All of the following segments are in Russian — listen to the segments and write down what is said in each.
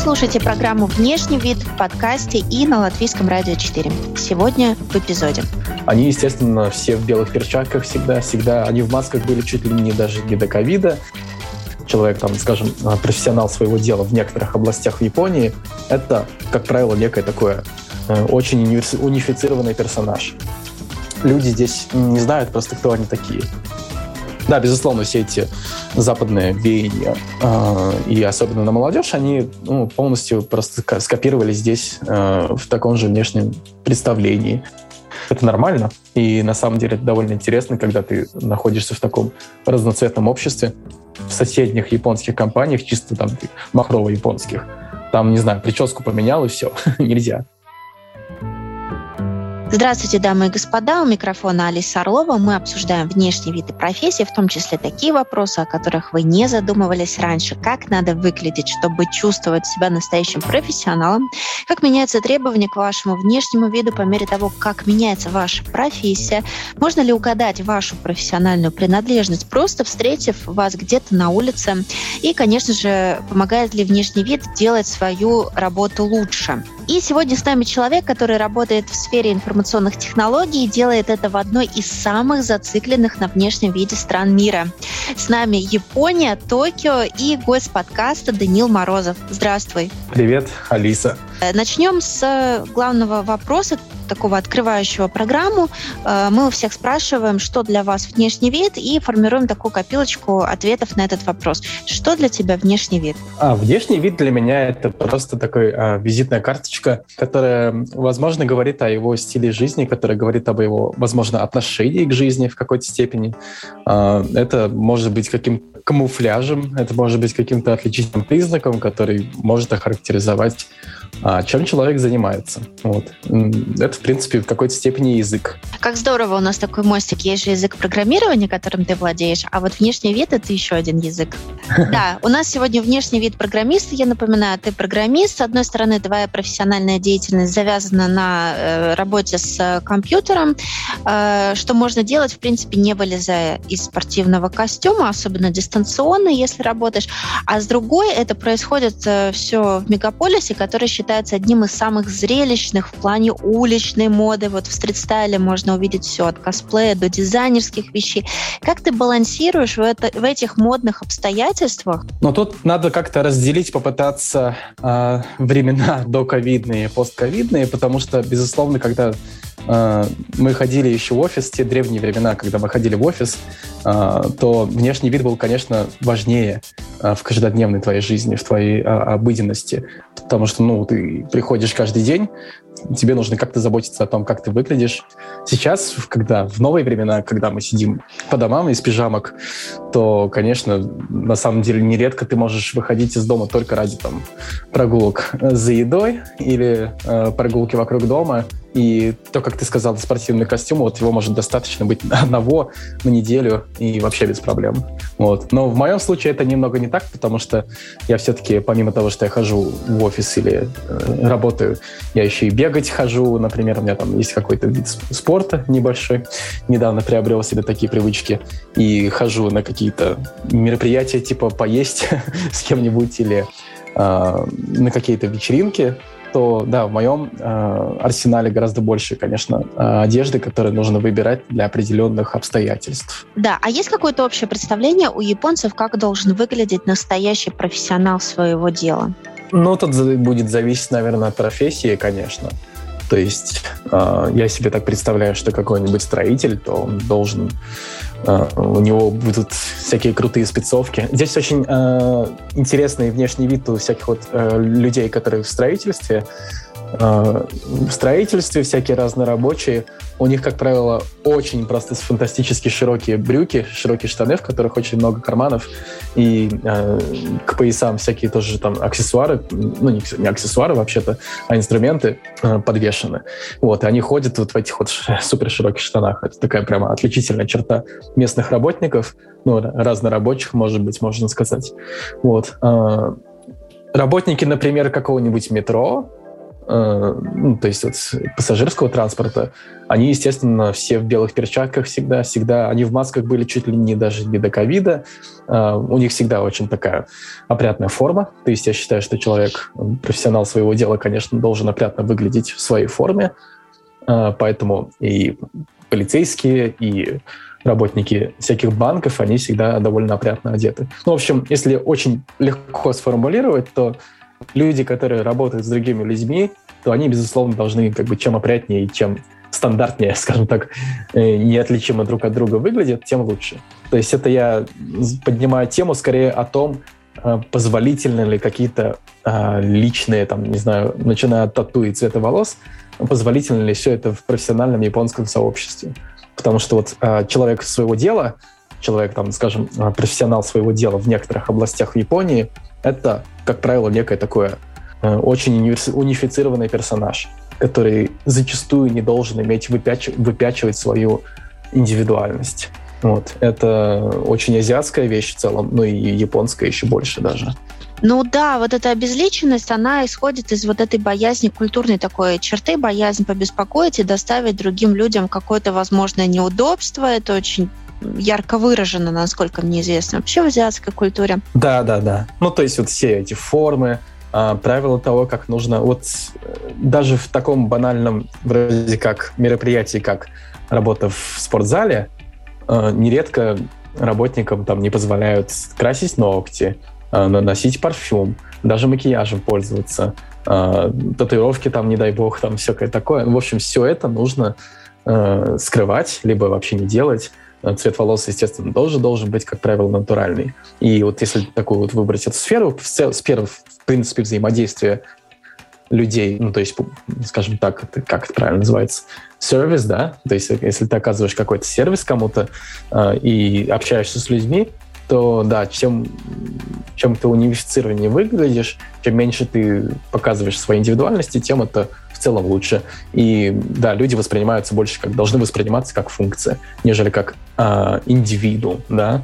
слушаете программу «Внешний вид» в подкасте и на Латвийском радио 4. Сегодня в эпизоде. Они, естественно, все в белых перчатках всегда, всегда. Они в масках были чуть ли не даже не до ковида. Человек, там, скажем, профессионал своего дела в некоторых областях в Японии, это, как правило, некое такое э, очень унифицированный персонаж. Люди здесь не знают просто, кто они такие. Да, безусловно, все эти западные веяния, э, и особенно на молодежь, они ну, полностью просто скопировали здесь э, в таком же внешнем представлении. Это нормально, и на самом деле это довольно интересно, когда ты находишься в таком разноцветном обществе, в соседних японских компаниях, чисто там махрово-японских. Там, не знаю, прическу поменял, и все, нельзя. Здравствуйте, дамы и господа. У микрофона Алиса Орлова. Мы обсуждаем внешние виды профессии, в том числе такие вопросы, о которых вы не задумывались раньше. Как надо выглядеть, чтобы чувствовать себя настоящим профессионалом? Как меняются требования к вашему внешнему виду по мере того, как меняется ваша профессия? Можно ли угадать вашу профессиональную принадлежность, просто встретив вас где-то на улице? И, конечно же, помогает ли внешний вид делать свою работу лучше? И сегодня с нами человек, который работает в сфере информационных технологий и делает это в одной из самых зацикленных на внешнем виде стран мира. С нами Япония, Токио и гость подкаста Данил Морозов. Здравствуй. Привет, Алиса. Э, начнем с главного вопроса, такого открывающего программу. Э, мы у всех спрашиваем, что для вас внешний вид, и формируем такую копилочку ответов на этот вопрос. Что для тебя внешний вид? А, внешний вид для меня это просто такой а, визитная карточка, которая, возможно, говорит о его стиле жизни, которая говорит об его, возможно, отношении к жизни в какой-то степени. А, это может быть каким-то камуфляжем, это может быть каким-то отличительным признаком, который может охарактеризовать чем человек занимается. Вот. Это, в принципе, в какой-то степени язык. Как здорово у нас такой мостик. Есть же язык программирования, которым ты владеешь, а вот внешний вид — это еще один язык. Да, у нас сегодня внешний вид программиста. Я напоминаю, ты программист. С одной стороны, твоя профессиональная деятельность завязана на э, работе с компьютером, э, что можно делать, в принципе, не вылезая из спортивного костюма, особенно дистанционно, если работаешь. А с другой, это происходит э, все в мегаполисе, который считается одним из самых зрелищных в плане уличной моды. Вот в стрит-стайле можно увидеть все от косплея до дизайнерских вещей. Как ты балансируешь в, это, в этих модных обстоятельствах? Ну, тут надо как-то разделить, попытаться э, времена до ковидные, постковидные, потому что, безусловно, когда мы ходили еще в офис, те древние времена, когда мы ходили в офис, э, то внешний вид был, конечно, важнее э, в каждодневной твоей жизни, в твоей э, обыденности. Потому что, ну, ты приходишь каждый день, тебе нужно как-то заботиться о том, как ты выглядишь. Сейчас, когда в новые времена, когда мы сидим по домам из пижамок, то, конечно, на самом деле нередко ты можешь выходить из дома только ради там прогулок за едой или э, прогулки вокруг дома. И то, как ты сказал, спортивный костюм, вот его может достаточно быть одного на неделю и вообще без проблем. Вот. Но в моем случае это немного не так, потому что я все-таки, помимо того, что я хожу в офис или э, работаю, я еще и бегать хожу, например, у меня там есть какой-то вид спорта небольшой. Недавно приобрел себе такие привычки и хожу на какие-то мероприятия, типа поесть с кем-нибудь или э, на какие-то вечеринки то да, в моем э, арсенале гораздо больше, конечно, э, одежды, которые нужно выбирать для определенных обстоятельств. Да, а есть какое-то общее представление у японцев, как должен выглядеть настоящий профессионал своего дела? Ну, тут будет зависеть, наверное, от профессии, конечно. То есть э, я себе так представляю, что какой-нибудь строитель, то он должен у него будут всякие крутые спецовки. Здесь очень uh, интересный внешний вид у всяких вот uh, людей, которые в строительстве. Э, в строительстве всякие разнорабочие, у них, как правило, очень просто фантастически широкие брюки, широкие штаны, в которых очень много карманов, и э, к поясам всякие тоже там аксессуары, ну, не, не аксессуары вообще-то, а инструменты э, подвешены. Вот, и они ходят вот в этих вот супер широких штанах. Это такая прямо отличительная черта местных работников, ну, разнорабочих, может быть, можно сказать. Вот. Работники, например, какого-нибудь метро, ну, то есть вот пассажирского транспорта, они, естественно, все в белых перчатках всегда, всегда, они в масках были чуть ли не даже не до ковида, э, у них всегда очень такая опрятная форма, то есть я считаю, что человек, профессионал своего дела, конечно, должен опрятно выглядеть в своей форме, э, поэтому и полицейские, и работники всяких банков, они всегда довольно опрятно одеты. Ну, в общем, если очень легко сформулировать, то люди, которые работают с другими людьми, то они, безусловно, должны как бы чем опрятнее и чем стандартнее, скажем так, э, неотличимо друг от друга выглядят, тем лучше. То есть это я поднимаю тему скорее о том, э, позволительны ли какие-то а, личные, там, не знаю, начиная от тату и цвета волос, позволительно ли все это в профессиональном японском сообществе. Потому что вот человек своего дела, человек, там, скажем, а, профессионал своего дела в некоторых областях Японии, это, как правило, некое такое э, очень унифицированный персонаж, который зачастую не должен иметь выпяч... выпячивать свою индивидуальность. Вот. Это очень азиатская вещь в целом, ну и японская еще больше даже. Ну да, вот эта обезличенность, она исходит из вот этой боязни, культурной такой черты, боязнь побеспокоить и доставить другим людям какое-то возможное неудобство. Это очень ярко выражено, насколько мне известно, вообще в азиатской культуре. Да, да, да. Ну, то есть вот все эти формы, а, правила того, как нужно... Вот э, даже в таком банальном вроде как мероприятии, как работа в спортзале, э, нередко работникам там не позволяют красить ногти, э, наносить парфюм, даже макияжем пользоваться, татуировки там, не дай бог, там всякое такое. В общем, все это нужно скрывать, либо вообще не делать. Э, цвет волос, естественно, тоже должен быть, как правило, натуральный. И вот если такую вот выбрать эту сферу, сферу, в принципе, взаимодействия людей, ну, то есть, скажем так, как это правильно называется, сервис, да, то есть если ты оказываешь какой-то сервис кому-то э, и общаешься с людьми, то да, чем, чем ты унифицированнее выглядишь, чем меньше ты показываешь своей индивидуальности, тем это целом лучше. И да, люди воспринимаются больше как должны восприниматься как функция, нежели как э, индивидуум, да.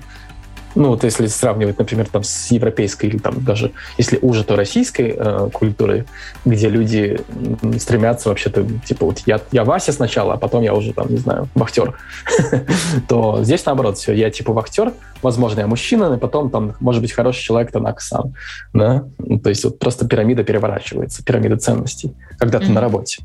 Ну, вот если сравнивать, например, там с европейской или там даже, если уже, то российской э, культурой, где люди стремятся вообще-то, типа, вот я, я Вася сначала, а потом я уже там, не знаю, вахтер, то здесь наоборот все. Я типа вахтер, возможно, я мужчина, и потом там, может быть, хороший человек, то Оксан. Да? То есть вот просто пирамида переворачивается, пирамида ценностей, когда ты на работе.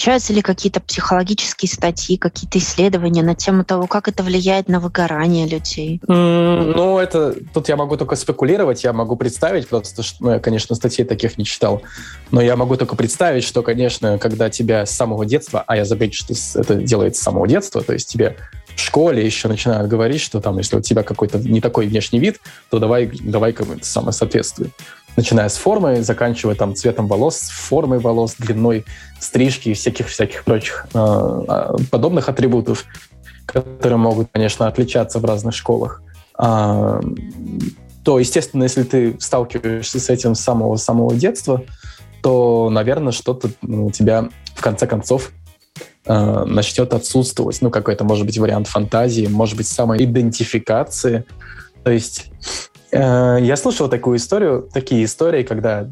Встречаются ли какие-то психологические статьи, какие-то исследования на тему того, как это влияет на выгорание людей? Mm, ну, это тут я могу только спекулировать, я могу представить, просто что, ну, я, конечно, статей таких не читал, но я могу только представить, что, конечно, когда тебя с самого детства, а я забыл, что это делается с самого детства, то есть тебе в школе еще начинают говорить, что там, если у тебя какой-то не такой внешний вид, то давай, давай-ка это самое соответствует начиная с формы, заканчивая там цветом волос, формой волос, длиной стрижки и всяких-всяких прочих э, подобных атрибутов, которые могут, конечно, отличаться в разных школах. А, то, естественно, если ты сталкиваешься с этим с самого-самого детства, то, наверное, что-то ну, у тебя в конце концов э, начнет отсутствовать. Ну, какой-то, может быть, вариант фантазии, может быть, самоидентификации. То есть Э, я слышал такую историю, такие истории, когда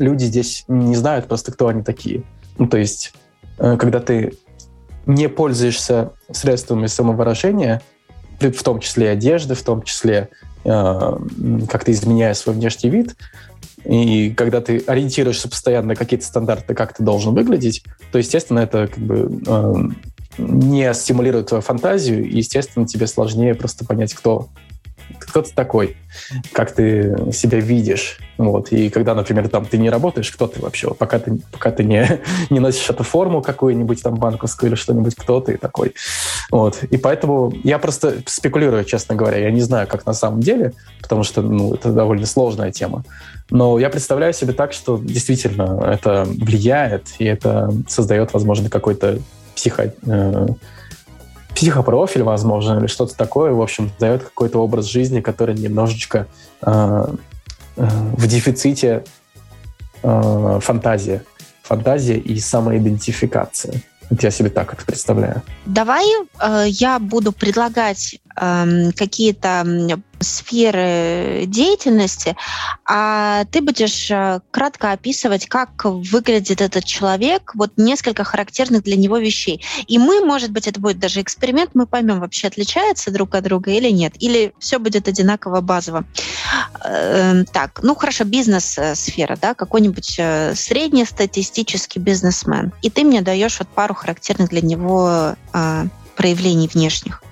люди здесь не знают просто, кто они такие. Ну, то есть, э, когда ты не пользуешься средствами самовыражения, в том числе одежды, в том числе э, как-то изменяя свой внешний вид, и когда ты ориентируешься постоянно на какие-то стандарты, как ты должен выглядеть, то, естественно, это как бы не стимулирует твою фантазию, и, естественно, тебе сложнее просто понять, кто кто ты такой, как ты себя видишь. Вот. И когда, например, там ты не работаешь, кто ты вообще? пока ты, пока ты не, не носишь эту форму какую-нибудь там банковскую или что-нибудь, кто ты такой. Вот. И поэтому я просто спекулирую, честно говоря. Я не знаю, как на самом деле, потому что ну, это довольно сложная тема. Но я представляю себе так, что действительно это влияет, и это создает, возможно, какой-то психо, э, психопрофиль, возможно, или что-то такое, в общем, дает какой-то образ жизни, который немножечко э, э, в дефиците э, фантазии. Фантазия и самоидентификация. Вот я себе так это представляю. Давай э, я буду предлагать какие-то сферы деятельности, а ты будешь э, кратко описывать, как выглядит этот человек, вот несколько характерных для него вещей. И мы, может быть, это будет даже эксперимент, мы поймем, вообще отличается друг от друга или нет, или все будет одинаково базово. Эм, так, ну хорошо, бизнес-сфера, да, какой-нибудь э, среднестатистический бизнесмен, и ты мне даешь вот пару характерных для него э, проявлений внешних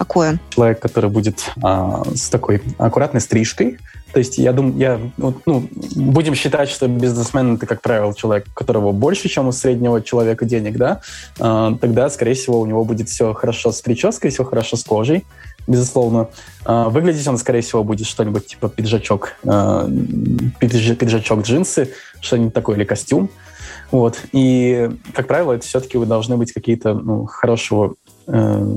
какой он? Человек, который будет а, с такой аккуратной стрижкой. То есть я думаю, я, ну, будем считать, что бизнесмен это, как правило, человек, у которого больше, чем у среднего человека денег, да, а, тогда, скорее всего, у него будет все хорошо с прической, все хорошо с кожей, безусловно. А, выглядеть он, скорее всего, будет что-нибудь типа пиджачок, а, пидж, пиджачок джинсы, что-нибудь такое, или костюм. Вот. И, как правило, это все-таки должны быть какие-то ну, хорошего э,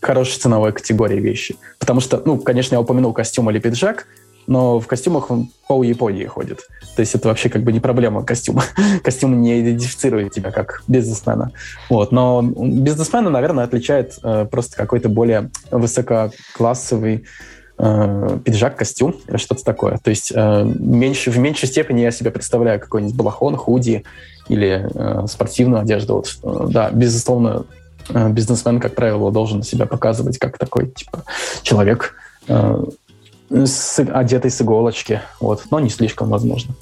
хорошей ценовой категории вещи. Потому что, ну, конечно, я упомянул костюм или пиджак, но в костюмах он пол Японии ходит. То есть это вообще как бы не проблема костюма. Костюм не идентифицирует тебя как бизнесмена. Вот. Но бизнесмена, наверное, отличает э, просто какой-то более высококлассовый э, пиджак, костюм или что-то такое. То есть э, меньше, в меньшей степени я себе представляю какой-нибудь балахон, худи или э, спортивную одежду. Вот, э, да, безусловно, бизнесмен, как правило, должен себя показывать как такой, типа, человек, э, с, одетый с иголочки, вот, но не слишком возможно.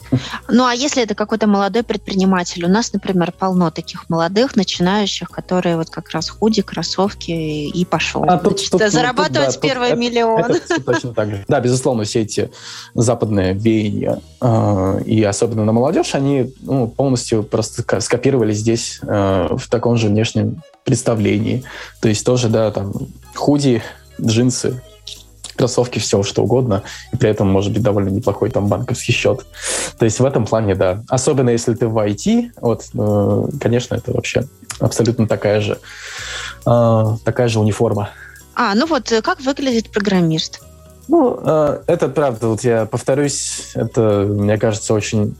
Ну, а если это какой-то молодой предприниматель? У нас, например, полно таких молодых, начинающих, которые вот как раз худи, кроссовки и пошел. А, тут, Значит, тут, зарабатывать тут, да, первый тут, миллион. Это, это точно так же. Да, безусловно, все эти западные веяния, э, и особенно на молодежь, они ну, полностью просто скопировали здесь э, в таком же внешнем представлении. То есть тоже, да, там, худи, джинсы, кроссовки, все что угодно, и при этом может быть довольно неплохой там банковский счет. То есть в этом плане, да. Особенно если ты в IT, вот, э, конечно, это вообще абсолютно такая же, э, такая же униформа. А, ну вот, э, как выглядит программист? Ну, э, это правда, вот я повторюсь, это, мне кажется, очень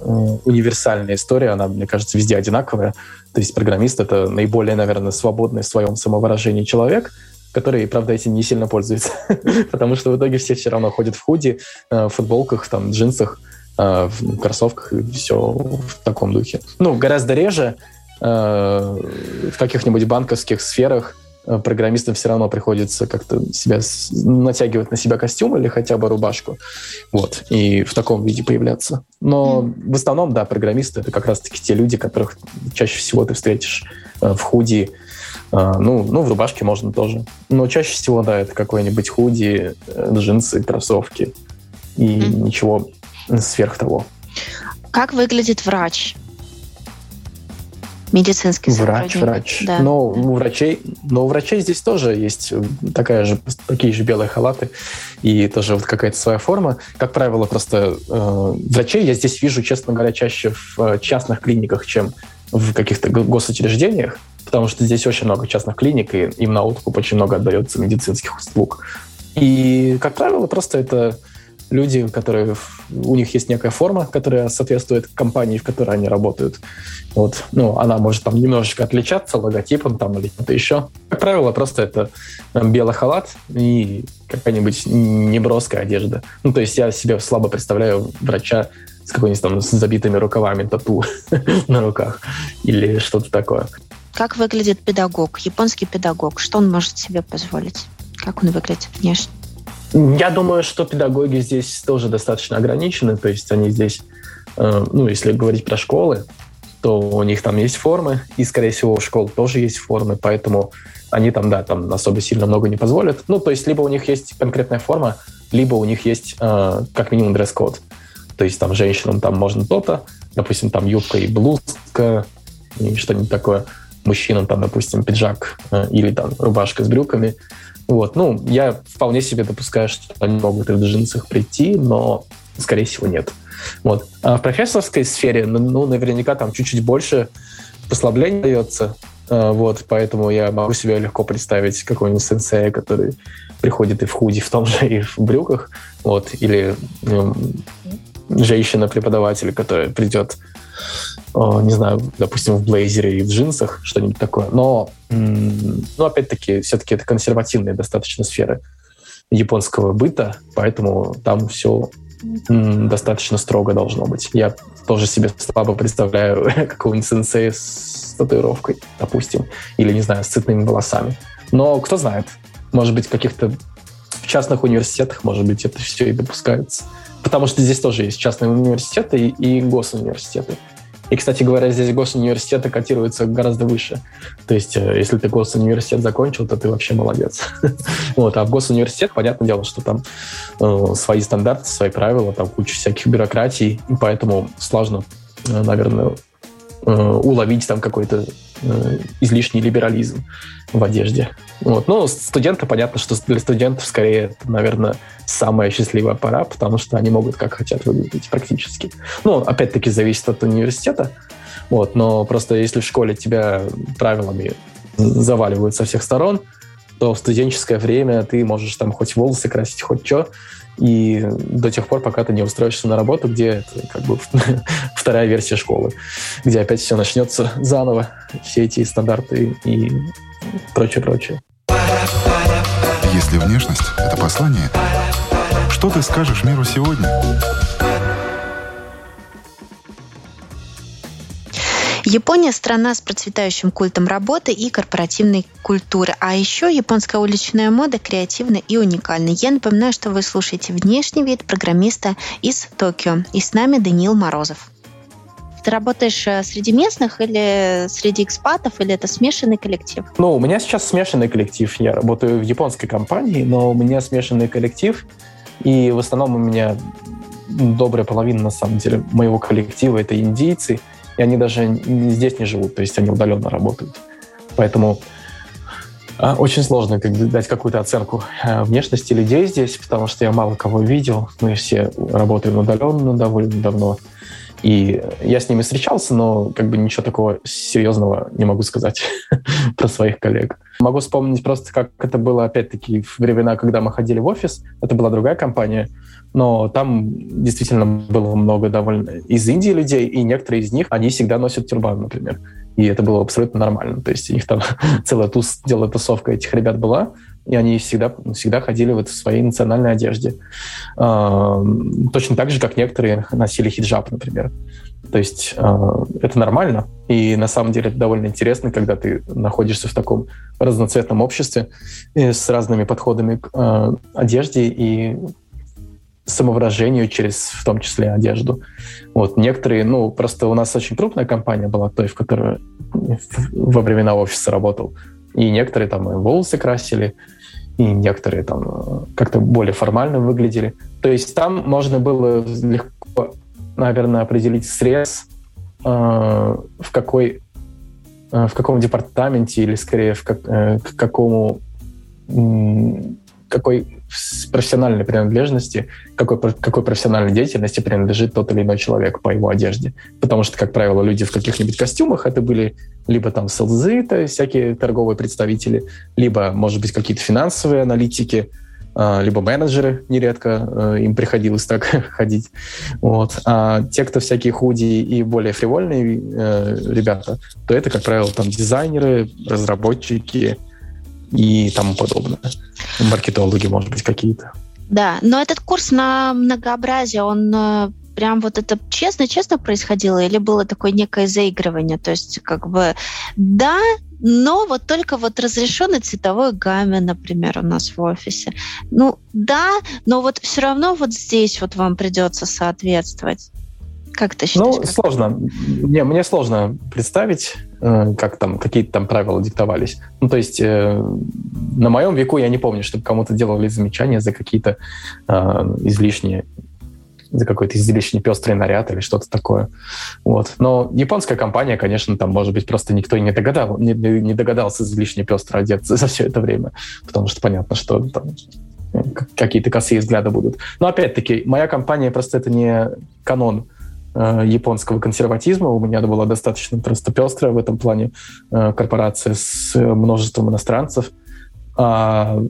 универсальная история, она, мне кажется, везде одинаковая. То есть программист — это наиболее, наверное, свободный в своем самовыражении человек, который, правда, этим не сильно пользуется. Потому что в итоге все все равно ходят в худи, э, в футболках, там, джинсах, э, в кроссовках и все в таком духе. Ну, гораздо реже э, в каких-нибудь банковских сферах Э, программистам все равно приходится как-то себя натягивать на себя костюм или хотя бы рубашку, вот, и в таком виде появляться. Но mm. в основном, да, программисты — это как раз-таки те люди, которых чаще всего ты встретишь э, в худи, э, ну, ну, в рубашке можно тоже. Но чаще всего, да, это какой-нибудь худи, джинсы, кроссовки и mm. ничего сверх того. Как выглядит врач? Медицинский Врач, врач. Да. Но у врачей, но у врачей здесь тоже есть э, такая же, такие же белые халаты и тоже вот какая-то своя форма. Как правило, просто э, врачей я здесь вижу, честно говоря, чаще в э, частных клиниках, чем в каких-то госучреждениях, потому что здесь очень много частных клиник, и им на откуп очень много отдается медицинских услуг. И, как правило, просто это люди, которые у них есть некая форма, которая соответствует компании, в которой они работают. Вот, ну, она может там немножечко отличаться логотипом там или что-то еще. Как правило, просто это белый халат и какая-нибудь неброская одежда. Ну, то есть я себе слабо представляю врача с какой-нибудь там с забитыми рукавами тату на руках или что-то такое. Как выглядит педагог, японский педагог? Что он может себе позволить? Как он выглядит внешне? Я думаю, что педагоги здесь тоже достаточно ограничены, то есть они здесь, э, ну, если говорить про школы, то у них там есть формы, и, скорее всего, у школ тоже есть формы, поэтому они там, да, там особо сильно много не позволят. Ну, то есть либо у них есть конкретная форма, либо у них есть э, как минимум дресс-код. То есть там женщинам там можно то-то, допустим, там юбка и блузка, и что-нибудь такое. Мужчинам там, допустим, пиджак э, или там рубашка с брюками. Вот, ну, я вполне себе допускаю, что они могут и в джинсах прийти, но, скорее всего, нет. Вот. А в профессорской сфере, ну, ну наверняка там чуть-чуть больше послаблений дается, а, вот, поэтому я могу себе легко представить какого-нибудь сенсея, который приходит и в худи в том же, и в брюках, вот, или ну, женщина-преподаватель, которая придет не знаю, допустим, в блейзере и в джинсах, что-нибудь такое. Но, ну, опять-таки, все-таки это консервативные достаточно сферы японского быта, поэтому там все достаточно строго должно быть. Я тоже себе слабо представляю какого-нибудь сенсея с татуировкой, допустим, или, не знаю, с цветными волосами. Но кто знает, может быть, каких-то частных университетах, может быть, это все и допускается. Потому что здесь тоже есть частные университеты и, госуниверситеты. И, кстати говоря, здесь госуниверситеты котируются гораздо выше. То есть, э, если ты госуниверситет закончил, то ты вообще молодец. вот, а в госуниверситет, понятное дело, что там э, свои стандарты, свои правила, там куча всяких бюрократий, и поэтому сложно, э, наверное, э, уловить там какой-то излишний либерализм в одежде. Вот. Ну, студенты, понятно, что для студентов скорее, наверное, самая счастливая пора, потому что они могут как хотят выглядеть практически. Ну, опять-таки, зависит от университета. Вот, но просто если в школе тебя правилами заваливают со всех сторон, то в студенческое время ты можешь там хоть волосы красить, хоть что, и до тех пор, пока ты не устроишься на работу, где это как бы вторая версия школы, где опять все начнется заново, все эти стандарты и прочее, прочее. Если внешность — это послание, что ты скажешь миру сегодня? Япония – страна с процветающим культом работы и корпоративной культуры. А еще японская уличная мода креативна и уникальна. Я напоминаю, что вы слушаете внешний вид программиста из Токио. И с нами Даниил Морозов. Ты работаешь э, среди местных или среди экспатов, или это смешанный коллектив? Ну, у меня сейчас смешанный коллектив. Я работаю в японской компании, но у меня смешанный коллектив. И в основном у меня добрая половина, на самом деле, моего коллектива — это индийцы, и они даже здесь не живут, то есть они удаленно работают. Поэтому а, очень сложно как дать какую-то оценку э, внешности людей здесь, потому что я мало кого видел. Мы все работаем удаленно довольно давно. И я с ними встречался, но как бы ничего такого серьезного не могу сказать про своих коллег. Могу вспомнить просто, как это было, опять-таки, в времена, когда мы ходили в офис. Это была другая компания, но там действительно было много довольно из Индии людей, и некоторые из них, они всегда носят тюрбан, например. И это было абсолютно нормально. То есть у них там целая тус, целая тусовка этих ребят была, и они всегда, всегда ходили в своей национальной одежде. Точно так же, как некоторые носили хиджаб, например. То есть а, это нормально, и на самом деле это довольно интересно, когда ты находишься в таком разноцветном обществе э, с разными подходами к а, одежде и самовыражению через, в том числе, одежду. Вот некоторые, ну, просто у нас очень крупная компания была, той, в которой во времена офиса работал. И некоторые там и волосы красили, и некоторые там э, как-то более формально выглядели. То есть там можно было легко, наверное, определить срез, э, в какой э, в каком департаменте или скорее в как, э, к какому какой профессиональной принадлежности, какой, какой профессиональной деятельности принадлежит тот или иной человек по его одежде. Потому что, как правило, люди в каких-нибудь костюмах, это были либо там селзы, то есть всякие торговые представители, либо, может быть, какие-то финансовые аналитики, а, либо менеджеры нередко э, им приходилось так ходить. Вот. А те, кто всякие худи и более фривольные э, ребята, то это, как правило, там дизайнеры, разработчики, и тому подобное. Маркетологи, может быть, какие-то. Да, но этот курс на многообразие, он э, прям вот это честно-честно происходило или было такое некое заигрывание? То есть как бы да, но вот только вот разрешенной цветовой гамме, например, у нас в офисе. Ну да, но вот все равно вот здесь вот вам придется соответствовать. Как ты считаешь? Ну, сложно. Мне, мне сложно представить, э, как там какие-то там правила диктовались. Ну, то есть э, на моем веку я не помню, чтобы кому-то делали замечания за какие-то э, излишние за какой-то излишне пестрый наряд или что-то такое. Вот. Но японская компания, конечно, там, может быть, просто никто и не, догадал, не, не догадался излишне пестро одеться за все это время, потому что понятно, что там э, какие-то косые взгляды будут. Но опять-таки, моя компания просто это не канон японского консерватизма. У меня была достаточно просто пестрая в этом плане э, корпорация с множеством иностранцев. А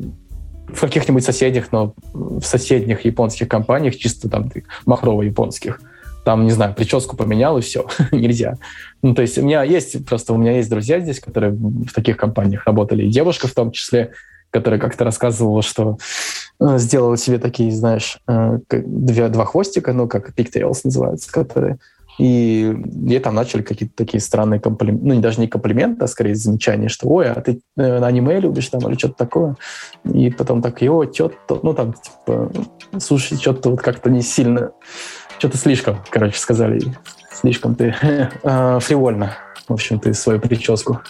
в каких-нибудь соседних, но в соседних японских компаниях, чисто там махрово-японских, там, не знаю, прическу поменял, и все, нельзя. Ну, то есть у меня есть, просто у меня есть друзья здесь, которые в таких компаниях работали, и девушка в том числе, которая как-то рассказывала, что э, сделала себе такие, знаешь, э, две, два хвостика, ну, как pigtails называются, которые и ей там начали какие-то такие странные комплименты, ну, даже не комплименты, а скорее замечания, что «Ой, а ты э, аниме любишь там или что-то такое?» И потом так «Йо, что-то...» Ну, там, типа, «Слушай, что-то вот как-то не сильно...» Что-то слишком, короче, сказали Слишком ты фривольно, в общем, ты свою прическу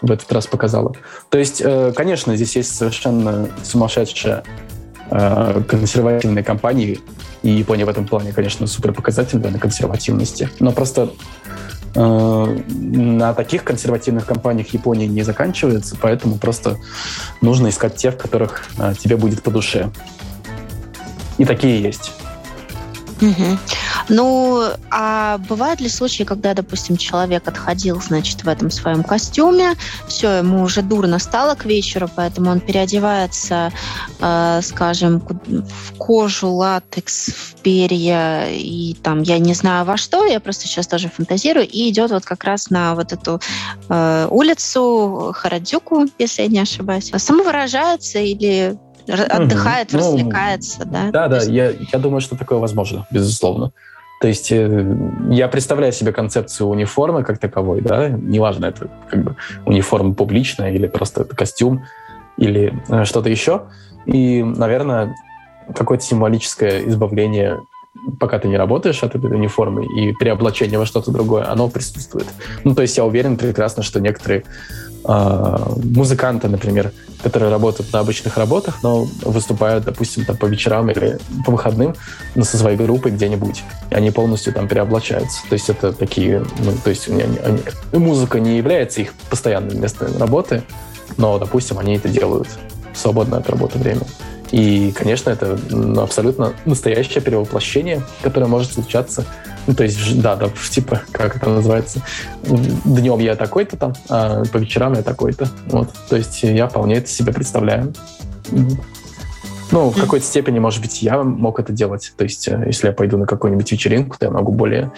в этот раз показала. То есть, э, конечно, здесь есть совершенно сумасшедшая э, консервативные компании, и Япония в этом плане, конечно, супер показательная на консервативности. Но просто э, на таких консервативных компаниях Япония не заканчивается, поэтому просто нужно искать тех, которых тебе будет по душе. И такие есть. Угу. Ну, а бывают ли случаи, когда, допустим, человек отходил, значит, в этом своем костюме, все, ему уже дурно стало к вечеру, поэтому он переодевается, э, скажем, в кожу, латекс, в перья и там, я не знаю во что, я просто сейчас тоже фантазирую, и идет вот как раз на вот эту э, улицу Харадзюку, если я не ошибаюсь, самовыражается или отдыхает, угу. развлекается, ну, да? Да, да, есть... я, я думаю, что такое возможно, безусловно. То есть э, я представляю себе концепцию униформы как таковой, да, неважно, это как бы униформа публичная или просто это костюм или э, что-то еще. И, наверное, какое-то символическое избавление пока ты не работаешь от этой униформы, и переоблачение во что-то другое, оно присутствует. Ну, то есть я уверен прекрасно, что некоторые музыканты, например, которые работают на обычных работах, но выступают, допустим, там по вечерам или по выходным ну, со своей группой где-нибудь, они полностью там переоблачаются. То есть это такие, ну, то есть они, они, музыка не является их постоянным местом работы, но, допустим, они это делают в свободное от работы время. И, конечно, это абсолютно настоящее перевоплощение, которое может случаться. Ну, то есть, да, да, типа, как это называется, днем я такой-то там, а по вечерам я такой-то. Вот. То есть я вполне это себе представляю. Ну, в какой-то степени, может быть, я мог это делать. То есть, э, если я пойду на какую-нибудь вечеринку, то я могу более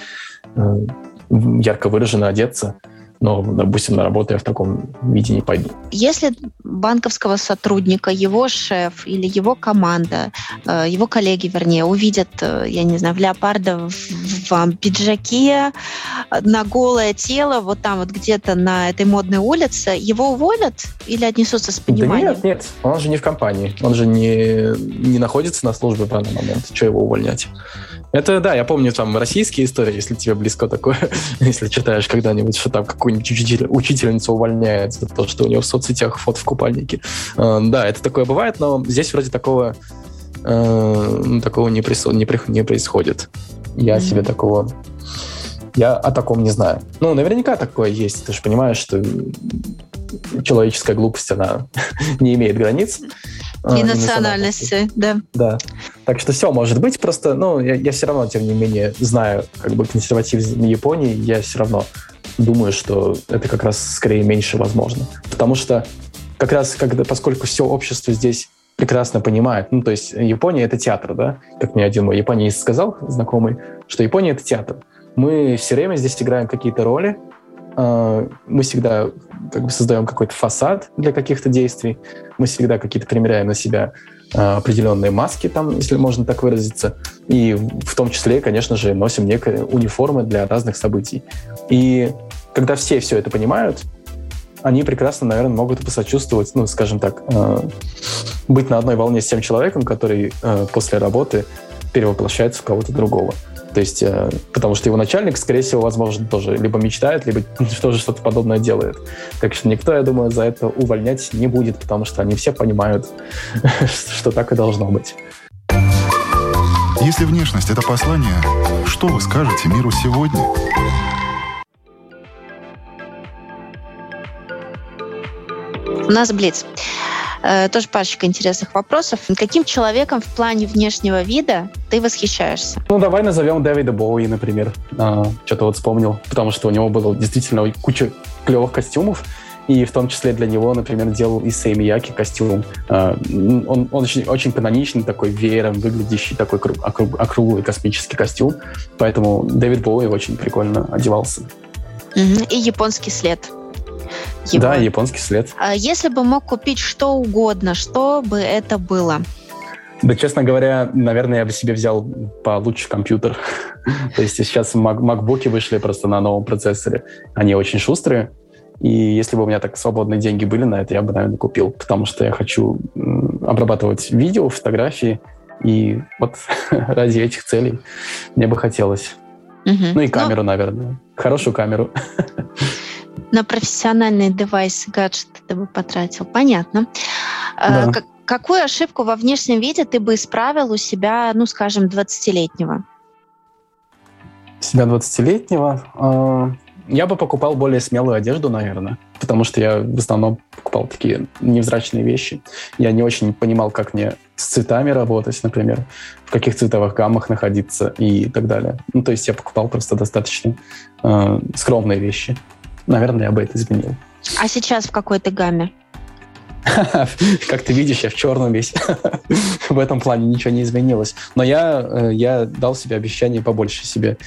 э, ярко выраженно одеться но, допустим, на работу я в таком виде не пойду. Если банковского сотрудника, его шеф или его команда, э, его коллеги, вернее, увидят, э, я не знаю, в леопарда в, в пиджаке на голое тело, вот там вот где-то на этой модной улице, его уволят или отнесутся с пониманием? Да нет, нет, он же не в компании, он же не, не находится на службе в данный момент. Что его увольнять? Это, да, я помню там российские истории, если тебе близко такое, если читаешь когда-нибудь, что там какую-нибудь учитель, учительницу увольняет за то, что у нее в соцсетях фото в купальнике. Э, да, это такое бывает, но здесь вроде такого, э, ну, такого не, присо- не, при- не происходит. Я mm-hmm. себе такого... Я о таком не знаю. Ну, наверняка такое есть. Ты же понимаешь, что человеческая глупость, она не имеет границ. И, а, национальности, да. Да. Так что все может быть, просто, ну, я, я все равно, тем не менее, знаю, как бы, консерватизм Японии, я все равно думаю, что это как раз скорее меньше возможно. Потому что как раз, когда, поскольку все общество здесь прекрасно понимает, ну, то есть Япония — это театр, да, как мне один мой японец сказал, знакомый, что Япония — это театр. Мы все время здесь играем какие-то роли, а, мы всегда как бы создаем какой-то фасад для каких-то действий, мы всегда какие-то примеряем на себя а, определенные маски, там, если можно так выразиться, и в том числе, конечно же, носим некие униформы для разных событий. И когда все все это понимают, они прекрасно, наверное, могут посочувствовать, ну, скажем так, э, быть на одной волне с тем человеком, который после работы перевоплощается в кого-то другого. То есть, э, потому что его начальник, скорее всего, возможно, тоже либо мечтает, либо тоже что-то подобное делает. Так что никто, я думаю, за это увольнять не будет, потому что они все понимают, что так и должно быть. Если внешность — это послание, что вы скажете миру сегодня? У нас Блиц. Э, тоже парочка интересных вопросов. Каким человеком в плане внешнего вида ты восхищаешься? Ну, давай назовем Дэвида Боуи, например. А, что-то вот вспомнил, потому что у него было действительно куча клевых костюмов. И в том числе для него, например, делал и Мияки костюм. А, он, он очень, очень каноничный, такой веером выглядящий, такой округ, округлый космический костюм. Поэтому Дэвид Боуи очень прикольно одевался. И японский след. Его. Да, японский след. А если бы мог купить что угодно, что бы это было? Да, честно говоря, наверное, я бы себе взял получше компьютер. То есть сейчас MacBook вышли просто на новом процессоре. Они очень шустрые. И если бы у меня так свободные деньги были на это, я бы, наверное, купил. Потому что я хочу обрабатывать видео, фотографии. И вот ради этих целей мне бы хотелось. Угу. Ну и камеру, ну, наверное. Хорошую камеру. На профессиональные девайсы, гаджеты ты бы потратил. Понятно. А, да. Какую ошибку во внешнем виде ты бы исправил у себя, ну, скажем, 20-летнего? Себя 20-летнего? Э, я бы покупал более смелую одежду, наверное, потому что я в основном покупал такие невзрачные вещи. Я не очень понимал, как мне с цветами работать, например, в каких цветовых гаммах находиться и так далее. Ну, то есть я покупал просто достаточно э, скромные вещи. Наверное, я бы это изменил. А сейчас в какой то гамме? Как ты видишь, я в черном весь. в этом плане ничего не изменилось. Но я, э, я дал себе обещание побольше себе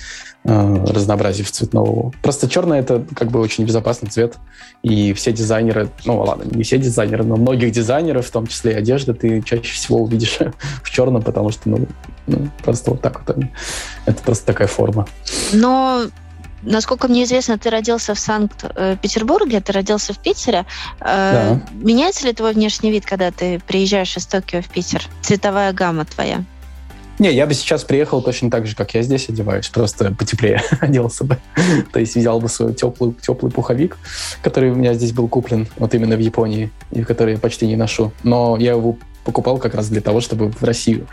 э, разнообразия в цветного. Просто черный — это как бы очень безопасный цвет. И все дизайнеры, ну ладно, не все дизайнеры, но многих дизайнеров, в том числе и одежды, ты чаще всего увидишь в черном, потому что, ну, ну просто вот так вот. Это просто такая форма. Но Насколько мне известно, ты родился в Санкт-Петербурге, ты родился в Питере. Э, да. Меняется ли твой внешний вид, когда ты приезжаешь из Токио в Питер? Цветовая гамма твоя? Не, я бы сейчас приехал точно так же, как я здесь одеваюсь, просто потеплее оделся бы. То есть взял бы свой теплый, теплый пуховик, который у меня здесь был куплен вот именно в Японии, и который я почти не ношу. Но я его покупал как раз для того, чтобы в Россию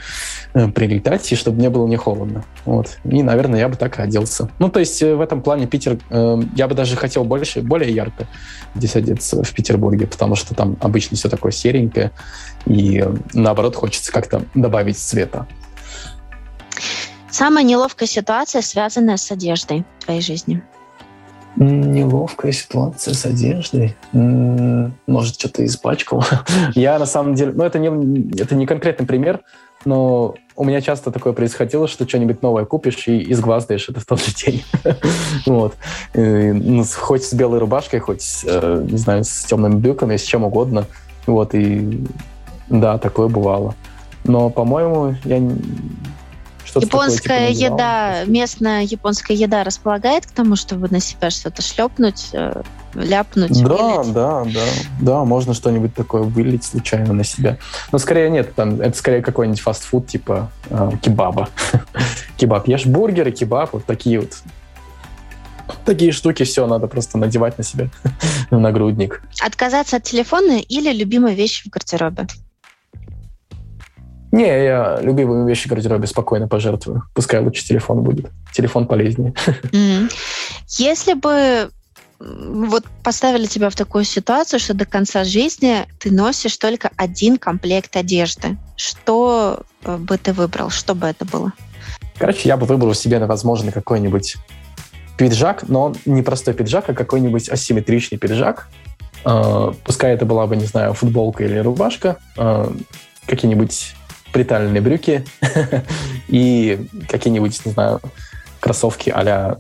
э, прилетать, и чтобы мне было не холодно. Вот. И, наверное, я бы так и оделся. Ну, то есть э, в этом плане Питер, э, я бы даже хотел больше, более ярко здесь одеться в Петербурге, потому что там обычно все такое серенькое, и наоборот хочется как-то добавить цвета. Самая неловкая ситуация, связанная с одеждой в твоей жизни – Неловкая ситуация с одеждой. Может, что-то испачкал. Я на самом деле... Ну, это не, это не конкретный пример, но у меня часто такое происходило, что что-нибудь новое купишь и изгваздаешь это в тот же день. вот. Ну, хоть с белой рубашкой, хоть, э, не знаю, с темными брюками, с чем угодно. Вот, и да, такое бывало. Но, по-моему, я что Японская такое, типа, еда, местная японская еда располагает к тому, чтобы на себя что-то шлепнуть, э, ляпнуть? Да, вылить? да, да, да, можно что-нибудь такое вылить случайно на себя. Но скорее нет, там, это скорее какой-нибудь фастфуд типа э, кебаба. Кебаб. Ешь бургеры, кебаб, вот такие вот такие штуки, все, надо просто надевать на себя на нагрудник. Отказаться от телефона или любимой вещи в гардеробе? Не, я любимые вещи в гардеробе спокойно пожертвую. Пускай лучше телефон будет. Телефон полезнее. Mm-hmm. Если бы вот поставили тебя в такую ситуацию, что до конца жизни ты носишь только один комплект одежды, что э, бы ты выбрал? Что бы это было? Короче, я бы выбрал себе, возможно, какой-нибудь пиджак, но не простой пиджак, а какой-нибудь асимметричный пиджак. Э, пускай это была бы, не знаю, футболка или рубашка, э, какие-нибудь приталенные брюки и какие-нибудь, не знаю, кроссовки а-ля...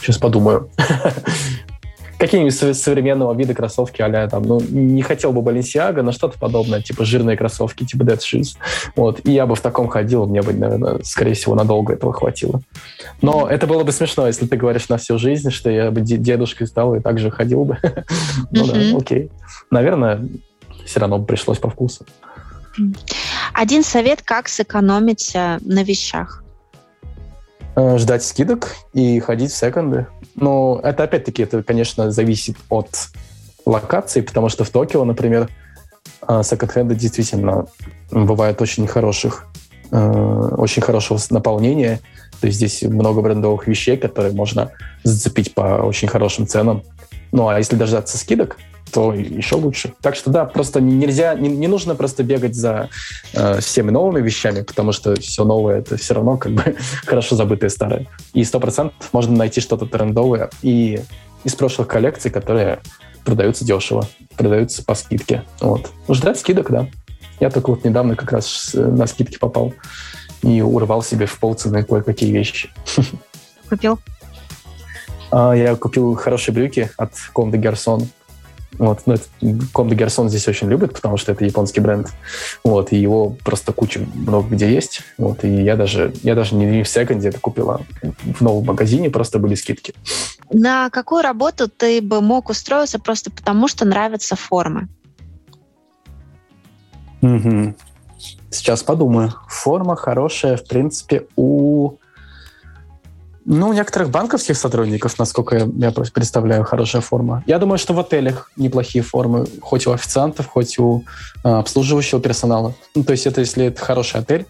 Сейчас подумаю. Какие-нибудь современного вида кроссовки а там, ну, не хотел бы Balenciaga, но что-то подобное, типа жирные кроссовки, типа Dead Shoes. Вот. И я бы в таком ходил, мне бы, наверное, скорее всего, надолго этого хватило. Но это было бы смешно, если ты говоришь на всю жизнь, что я бы дедушкой стал и также ходил бы. Ну да, окей. Наверное, все равно пришлось по вкусу. Один совет, как сэкономить э, на вещах? Э, ждать скидок и ходить в секонды. Но это опять-таки, это, конечно, зависит от локации, потому что в Токио, например, э, секонд-хенды действительно бывают очень хороших, очень хорошего наполнения. То есть здесь много брендовых вещей, которые можно зацепить по очень хорошим ценам. Ну а если дождаться скидок, то еще лучше. Так что да, просто нельзя, не, не нужно просто бегать за э, всеми новыми вещами, потому что все новое это все равно как бы хорошо забытое старое. И сто процентов можно найти что-то трендовое и из прошлых коллекций, которые продаются дешево, продаются по скидке. Вот. Ждать скидок, да. Я только вот недавно как раз на скидки попал и урвал себе в полцены кое-какие вещи. Купил? А, я купил хорошие брюки от Comme de Garçon. Вот, ну, Comme de Garçon здесь очень любят, потому что это японский бренд. Вот, и его просто куча много где есть. Вот, и я даже, я даже не в секонде это купила. В новом магазине просто были скидки. На какую работу ты бы мог устроиться просто потому, что нравится форма? Угу. Сейчас подумаю. Форма хорошая, в принципе, у ну, у некоторых банковских сотрудников, насколько я, я представляю, хорошая форма. Я думаю, что в отелях неплохие формы, хоть у официантов, хоть у э, обслуживающего персонала. Ну, то есть это если это хороший отель,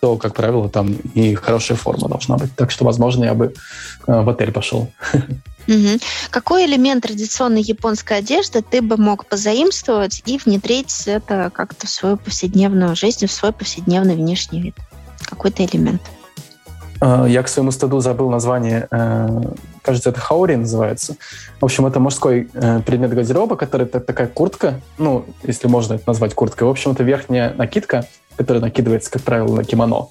то, как правило, там и хорошая форма должна быть. Так что, возможно, я бы э, в отель пошел. Угу. Какой элемент традиционной японской одежды ты бы мог позаимствовать и внедрить это как-то в свою повседневную жизнь, в свой повседневный внешний вид? Какой-то элемент. Э, я к своему стыду забыл название, э, кажется, это хаори называется. В общем, это мужской э, предмет гардероба, который это такая куртка, ну, если можно это назвать курткой. В общем, это верхняя накидка, которая накидывается, как правило, на кимоно.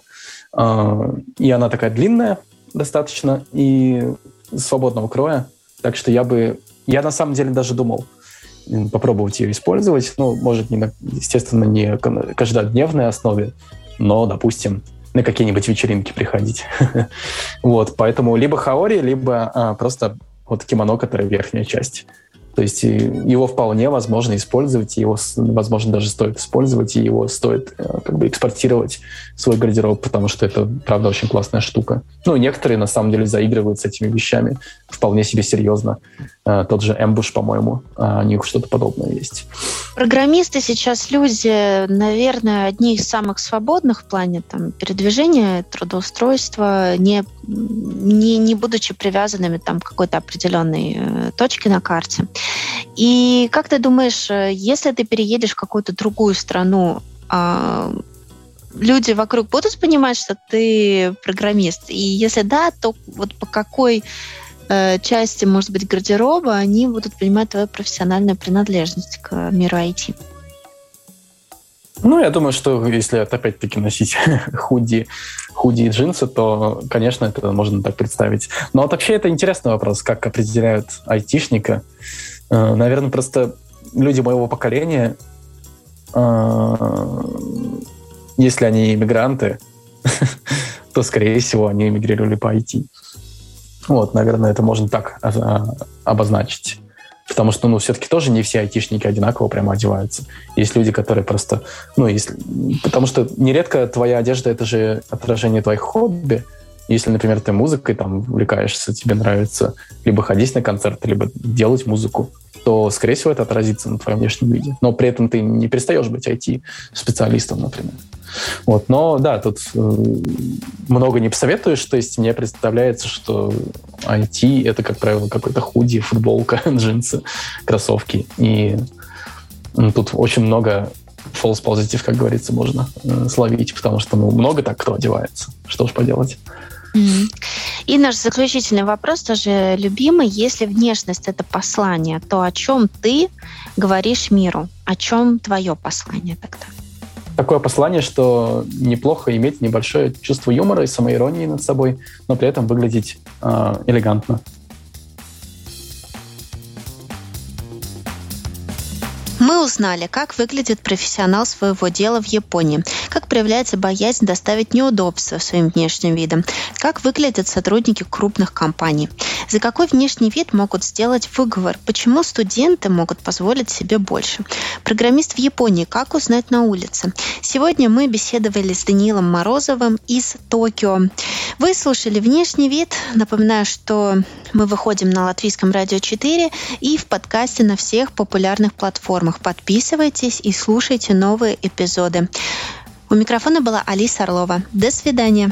И она такая длинная достаточно и свободного кроя. Так что я бы... Я на самом деле даже думал попробовать ее использовать. Ну, может, не на, естественно, не каждодневной основе, но, допустим, на какие-нибудь вечеринки приходить. вот, поэтому либо хаори, либо а, просто вот кимоно, которое верхняя часть. То есть его вполне возможно использовать, его, возможно, даже стоит использовать, и его стоит э, как бы экспортировать в свой гардероб, потому что это, правда, очень классная штука. Ну, некоторые, на самом деле, заигрывают с этими вещами вполне себе серьезно. Э, тот же Эмбуш, по-моему, а, у них что-то подобное есть. Программисты сейчас люди, наверное, одни из самых свободных в плане там, передвижения, трудоустройства, не, не, не будучи привязанными там, к какой-то определенной э, точке на карте. И как ты думаешь, э, если ты переедешь в какую-то другую страну, а, люди вокруг будут понимать, что ты программист? И если да, то вот по какой э, части, может быть, гардероба они будут понимать твою профессиональную принадлежность к миру IT? Ну, я думаю, что если опять-таки носить худи, худи и джинсы, то, конечно, это можно так представить. Но вот вообще это интересный вопрос, как определяют айтишника. Э, наверное, просто люди моего поколения, э, если они иммигранты, то, скорее всего, они эмигрировали по IT. Вот, наверное, это можно так а, обозначить. Потому что, ну, все-таки тоже не все айтишники одинаково прямо одеваются. Есть люди, которые просто, ну, если... Потому что нередко твоя одежда — это же отражение твоих хобби. Если, например, ты музыкой там увлекаешься, тебе нравится либо ходить на концерты, либо делать музыку, то, скорее всего, это отразится на твоем внешнем виде. Но при этом ты не перестаешь быть IT-специалистом, например. Вот, но да, тут э, много не посоветуешь, то есть мне представляется, что IT — это, как правило, какой-то худи, футболка, джинсы, кроссовки. И тут очень много false positive, как говорится, можно э, словить, потому что ну, много так кто одевается. Что ж поделать. И наш заключительный вопрос тоже любимый. Если внешность это послание, то о чем ты говоришь миру? О чем твое послание тогда? Такое послание, что неплохо иметь небольшое чувство юмора и самоиронии над собой, но при этом выглядеть э, элегантно. Мы узнали, как выглядит профессионал своего дела в Японии, как проявляется боязнь доставить неудобства своим внешним видом, как выглядят сотрудники крупных компаний, за какой внешний вид могут сделать выговор, почему студенты могут позволить себе больше. Программист в Японии, как узнать на улице. Сегодня мы беседовали с Даниилом Морозовым из Токио. Вы слушали «Внешний вид». Напоминаю, что мы выходим на Латвийском радио 4 и в подкасте на всех популярных платформах платформах. Подписывайтесь и слушайте новые эпизоды. У микрофона была Алиса Орлова. До свидания.